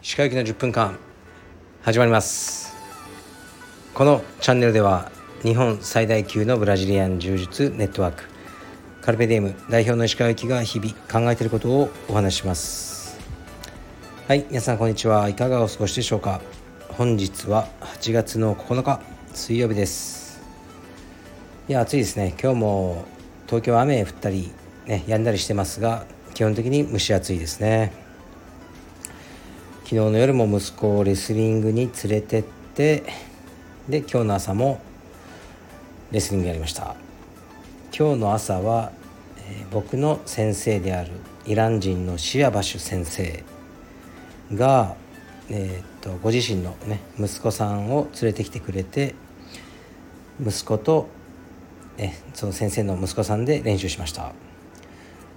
石川行きの10分間始まります。このチャンネルでは日本最大級のブラジリアン柔術ネットワークカルペディエム代表の石川行きが日々考えていることをお話しします。はい皆さんこんにちは。いかがお過ごしでしょうか。本日は8月の9日水曜日です。いや暑いですね。今日も東京は雨降ったりね止んだりしてますが基本的に蒸し暑いですね。昨日の夜も息子をレスリングに連れてってで今日の朝もレスリングやりました。今日の朝は、えー、僕の先生であるイラン人のシアバシュ先生が、えー、っとご自身の、ね、息子さんを連れてきてくれて息子と、えその先生の息子さんで練習しました。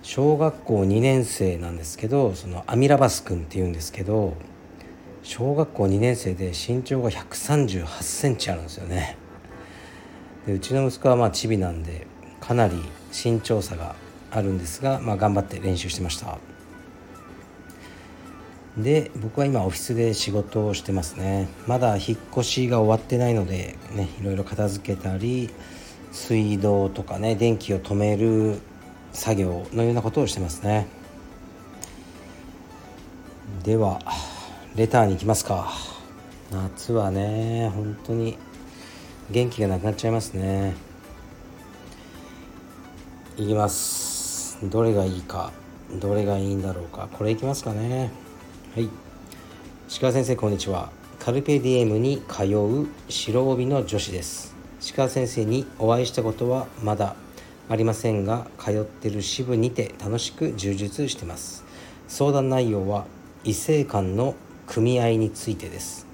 小学校2年生なんですけどそのアミラバス君っていうんですけど小学校2年生で身長が1 3 8センチあるんですよね。でうちの息子はまあチビなんでかなり身長差があるんですが、まあ、頑張って練習してました。で僕は今オフィスで仕事をしてますね。まだ引っ越しが終わってないのでねいろいろ片付けたり水道とかね電気を止める作業のようなことをしてますね。ではレターに行きますか。夏はね本当に元気がなくなっちゃいますね。いきます。どれがいいかどれがいいんだろうか。これいきますかね。はい。鹿先生こんにちは。カルペディエムに通う白帯の女子です。鹿先生にお会いしたことはまだありませんが通ってる支部にて楽しく充実してます。相談内容は異性間の組合についてです。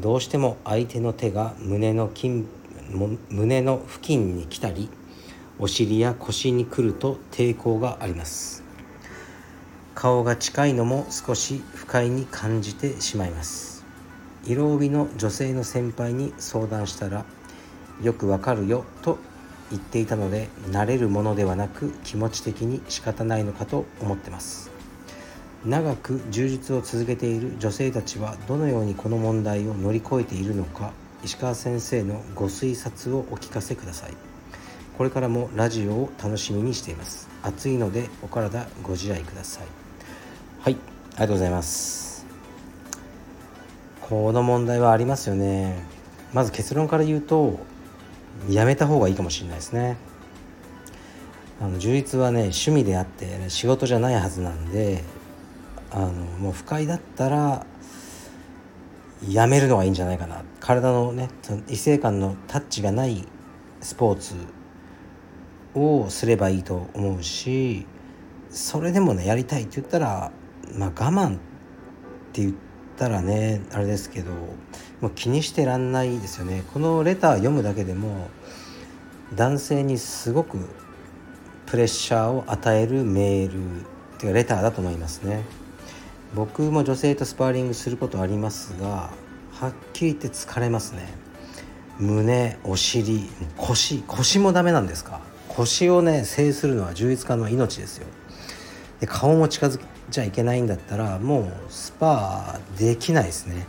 どうしても相手の手が胸の筋胸の付近に来たりお尻や腰に来ると抵抗があります。顔が近いのも少し不快に感じてしまいます。色帯の女性の先輩に相談したらよくわかるよと言っていたので慣れるものではなく気持ち的に仕方ないのかと思ってます。長く充実を続けている女性たちはどのようにこの問題を乗り越えているのか石川先生のご推察をお聞かせください。これからもラジオを楽しみにしています。暑いのでお体ご自愛ください。はいありがとうございます。この問題はありますよね。まず結論から言うとやめた方がいいかもしれないですね。あの充実はね趣味であって、ね、仕事じゃないはずなんであのもう不快だったらやめるのがいいんじゃないかな。体のね異性間のタッチがないスポーツをすればいいと思うしそれでもねやりたいって言ったらまあ我慢って言ったらねあれですけどもう気にしてらんないですよね。このレター読むだけでも男性にすごくプレッシャーを与えるメールっていうかレターだと思いますね。僕も女性とスパーリングすることありますがはっきり言って疲れますね。胸お尻腰腰もダメなんですか？腰をね制するのは充実家の命ですよ。で顔も近づいちゃいけないんだったらもうスパーできないですね。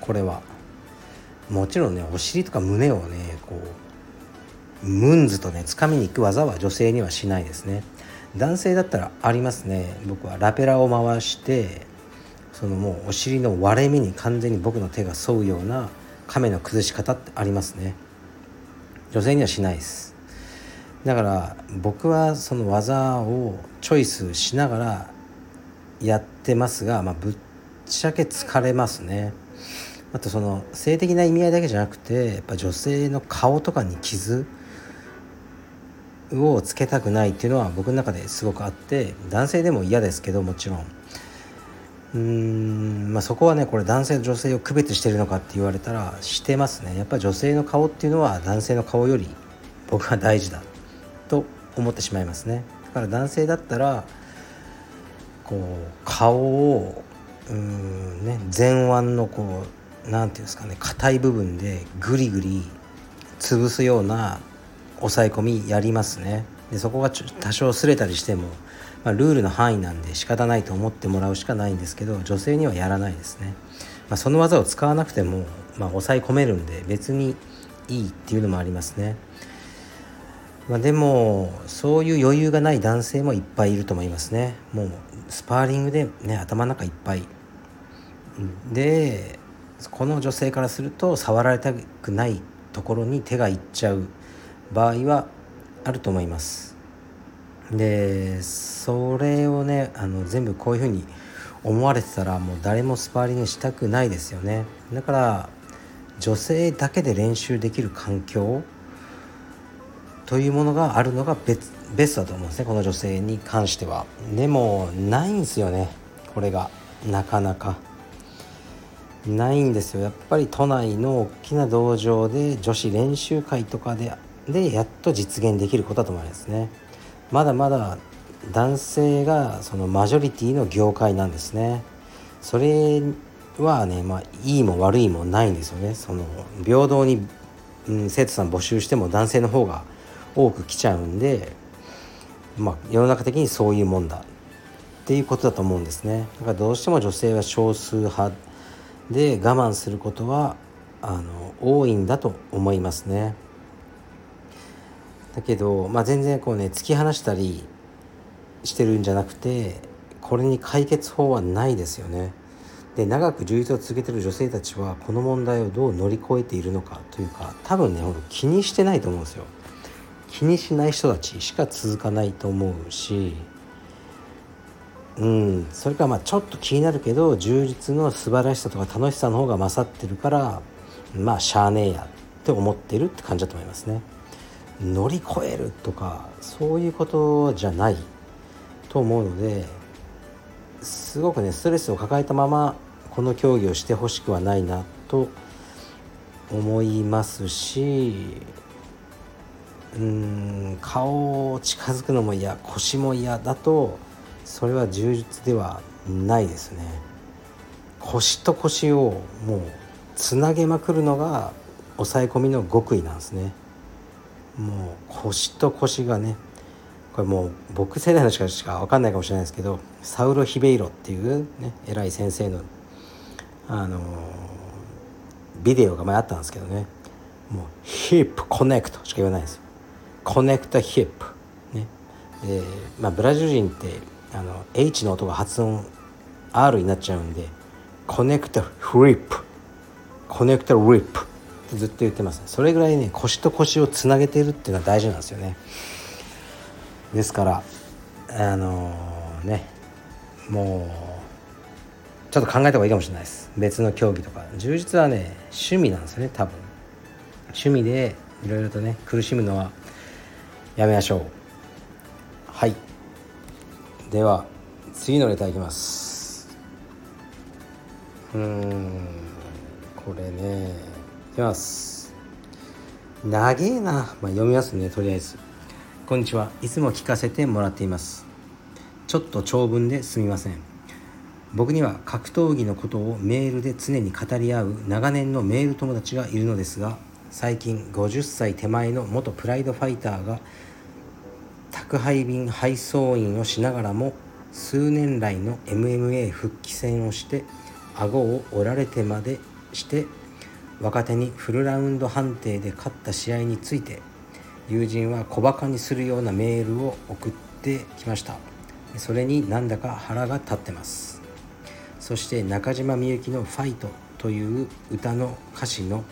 これは。もちろんねお尻とか胸をねこうムンズとね掴みに行く技は女性にはしないですね。男性だったらありますね。僕はラペラを回してそのもうお尻の割れ目に完全に僕の手が沿うような亀の崩し方ってありますね。女性にはしないです。だから僕はその技をチョイスしながらやってますが、まあ、ぶっちゃけ疲れますね。あとその性的な意味合いだけじゃなくてやっぱ女性の顔とかに傷をつけたくないっていうのは僕の中ですごくあって男性でも嫌ですけどもちろん。うーんまあそこはねこれ男性と女性を区別してるのかって言われたらしてますね。やっぱり女性の顔っていうのは男性の顔より僕は大事だと思ってしまいますね。だから男性だったらこう顔をうんね前腕のこう何て言うんですかね硬い部分でグリグリ潰すような抑え込みやりますね。でそこが多少擦れたりしても、まあ、ルールの範囲なんで仕方ないと思ってもらうしかないんですけど女性にはやらないですね、まあ、その技を使わなくても、まあ、抑え込めるんで別にいいっていうのもありますね、まあ、でもそういう余裕がない男性もいっぱいいると思いますね。もうスパーリングでね頭の中いっぱい。でこの女性からすると触られたくないところに手がいっちゃう場合はあると思います。でそれをねあの全部こういうふうに思われてたらもう誰もスパーリングしたくないですよね。だから女性だけで練習できる環境というものがあるのが別ベストだと思うんですねこの女性に関しては。でもないんですよねこれが。なかなか。ないんですよ。やっぱり都内の大きな道場で女子練習会とかででやっと実現できることだと思いますね。まだまだ男性がそのマジョリティの業界なんですね。それはねまあいいも悪いもないんですよね。その平等に、うん、生徒さん募集しても男性の方が多く来ちゃうんでまあ世の中的にそういうもんだっていうことだと思うんですね。だからどうしても女性は少数派で我慢することはあの多いんだと思いますね。だけど、まあ、全然こうね突き放したりしてるんじゃなくてこれに解決法はないですよね。で長く充実を続けてる女性たちはこの問題をどう乗り越えているのかというか多分ね気にしてないと思うんですよ。気にしない人たちしか続かないと思うしうんそれからまあちょっと気になるけど充実の素晴らしさとか楽しさの方が勝ってるからまあしゃあねえやって思ってるって感じだと思いますね。乗り越えるとかそういうことじゃないと思うのですごくねストレスを抱えたままこの競技をしてほしくはないなと思いますしうん顔を近づくのも嫌腰も嫌だとそれは柔術ではないですね。腰と腰をもうつなげまくるのが抑え込みの極意なんですね。もう腰と腰がねこれもう僕世代の人しか分かんないかもしれないですけどサウロ・ヒベイロっていうね偉い先生のあのビデオが前あったんですけどね。もう hip connect しか言わないですよ。 connect hip。ね。でまあブラジル人ってあの H の音が発音 R になっちゃうんで connect rip connect rip ってずっと言ってます、それぐらいね腰と腰をつなげてるっていうのは大事なんですよね。ですからあのー、ねもうちょっと考えた方がいいかもしれないです。別の競技とか。充実はね趣味なんですよね多分。趣味でいろいろとね苦しむのはやめましょう。では次のレターいきます。うんこれねいきます。長えな、まあ、読みますねとりあえず。こんにちは。いつも聞かせてもらっています。ちょっと長文ですみません。僕には格闘技のことをメールで常に語り合う長年のメール友達がいるのですが最近50歳手前の元プライドファイターが宅配便配送員をしながらも数年来の MMA 復帰戦をして顎を折られてまでして若手にフルラウンド判定で勝った試合について友人は小バカにするようなメールを送ってきました。それになんだか腹が立ってます。そして中島みゆきの「ファイト」という歌の歌詞の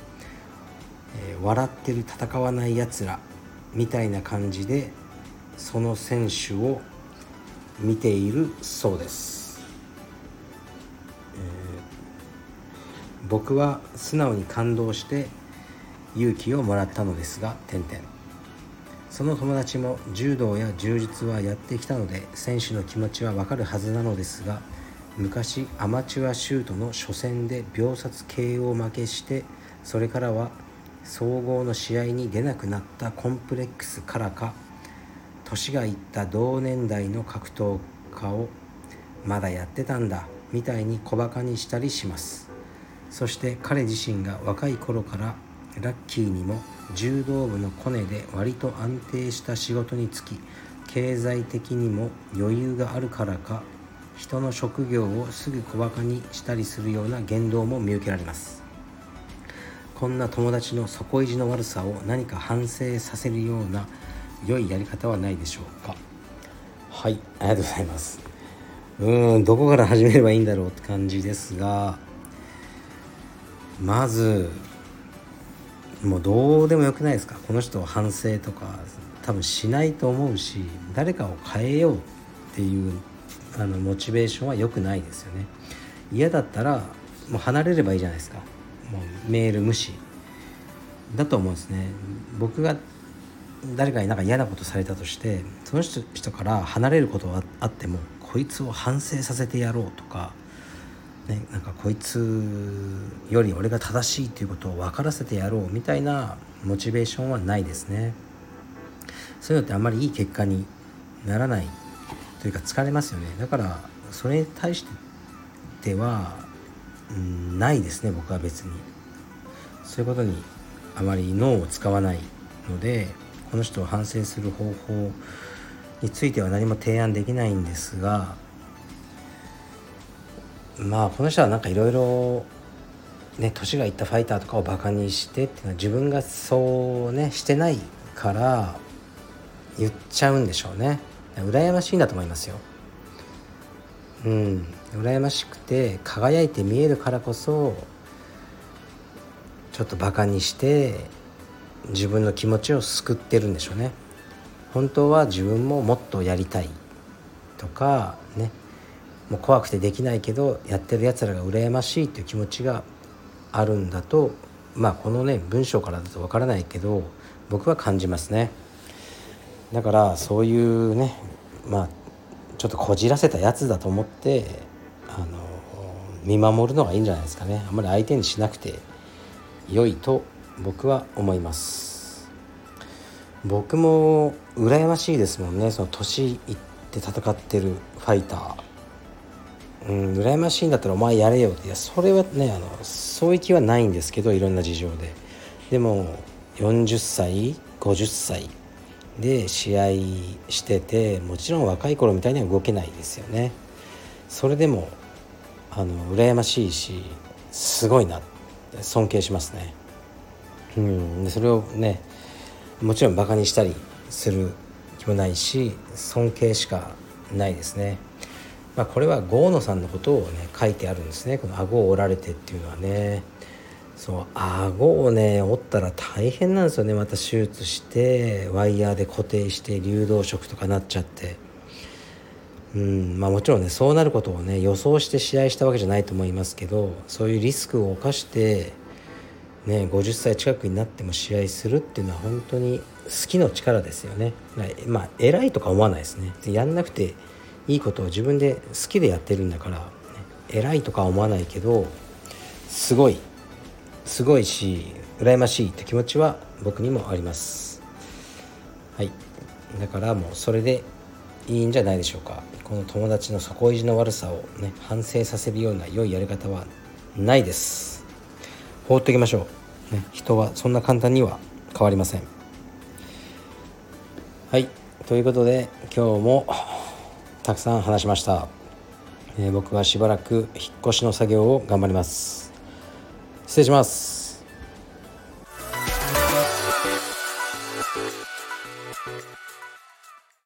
え、笑ってる戦わないやつらみたいな感じでその選手を見ているそうです、えー、僕は素直に感動して勇気をもらったのですが点々。その友達も柔道や柔術はやってきたので選手の気持ちはわかるはずなのですが昔アマチュアシュートの初戦で秒殺 KO 負けしてそれからは総合の試合に出なくなったコンプレックスからか年がいった同年代の格闘家をまだやってたんだみたいに小バカにしたりします。そして彼自身が若い頃からラッキーにも柔道部のコネで割と安定した仕事に就き経済的にも余裕があるからか人の職業をすぐ小バカにしたりするような言動も見受けられます。こんな友達の底意地の悪さを何か反省させるような良いやり方はないでしょうか？はいありがとうございます。うーんどこから始めればいいんだろうって感じですがまずもうどうでもよくないですか？この人は反省とか多分しないと思うし誰かを変えようっていうあのモチベーションは良くないですよね。嫌だったらもう離れればいいじゃないですか。もうメール無視。だと思うんですね。僕が誰かになんか嫌なことされたとしてその人から離れることはあってもこいつを反省させてやろうとか、ね、なんかこいつより俺が正しいということを分からせてやろうみたいなモチベーションはないですね。そういうのってあんまりいい結果にならないというか疲れますよね。だからそれに対しては、うん、ないですね僕は別に。そういうことにあまり脳を使わないのでこの人を反省する方法については何も提案できないんですがまあこの人はなんかいろいろね年がいったファイターとかをバカにしてっていうのは自分がそうねしてないから言っちゃうんでしょうね。羨ましいんだと思いますよ。うん。羨ましくて輝いて見えるからこそちょっとバカにして自分の気持ちを救ってるんでしょうね。本当は自分ももっとやりたいとかね。もう怖くてできないけどやってるやつらが羨ましいっていう気持ちがあるんだとまあこのね文章からだとわからないけど僕は感じますね。だからそういうねまあちょっとこじらせたやつだと思ってあの見守るのがいいんじゃないですかね。あんまり相手にしなくて良いと僕は思います。僕も羨ましいですもんね。その年いって戦ってるファイター。うん羨ましいんだったらお前やれよって。いやそれはねあのそういう気はないんですけどいろんな事情で。でも40歳50歳で試合しててもちろん若い頃みたいには動けないですよね。それでもあの羨ましいしすごいな尊敬しますね。うん。それをねもちろんバカにしたりする気もないし尊敬しかないですね。まあ、これは郷野さんのことをね書いてあるんですね。この顎を折られてっていうのはね。そう顎をね折ったら大変なんですよね。また手術してワイヤーで固定して流動食とかなっちゃって。うん。まあもちろんねそうなることをね予想して試合したわけじゃないと思いますけどそういうリスクを冒してね50歳近くになっても試合するっていうのは本当に好きの力ですよね。まあ偉いとか思わないですね。やんなくていいことを自分で好きでやってるんだから、ね、偉いとか思わないけどすごいすごいし羨ましいって気持ちは僕にもあります。はい。だからもうそれでいいんじゃないでしょうか。この友達の底意地の悪さをね反省させるような良いやり方はないです。放っておきましょう、ね、人はそんな簡単には変わりません。はいということで今日もたくさん話しました、えー、僕はしばらく引っ越しの作業を頑張ります。失礼します。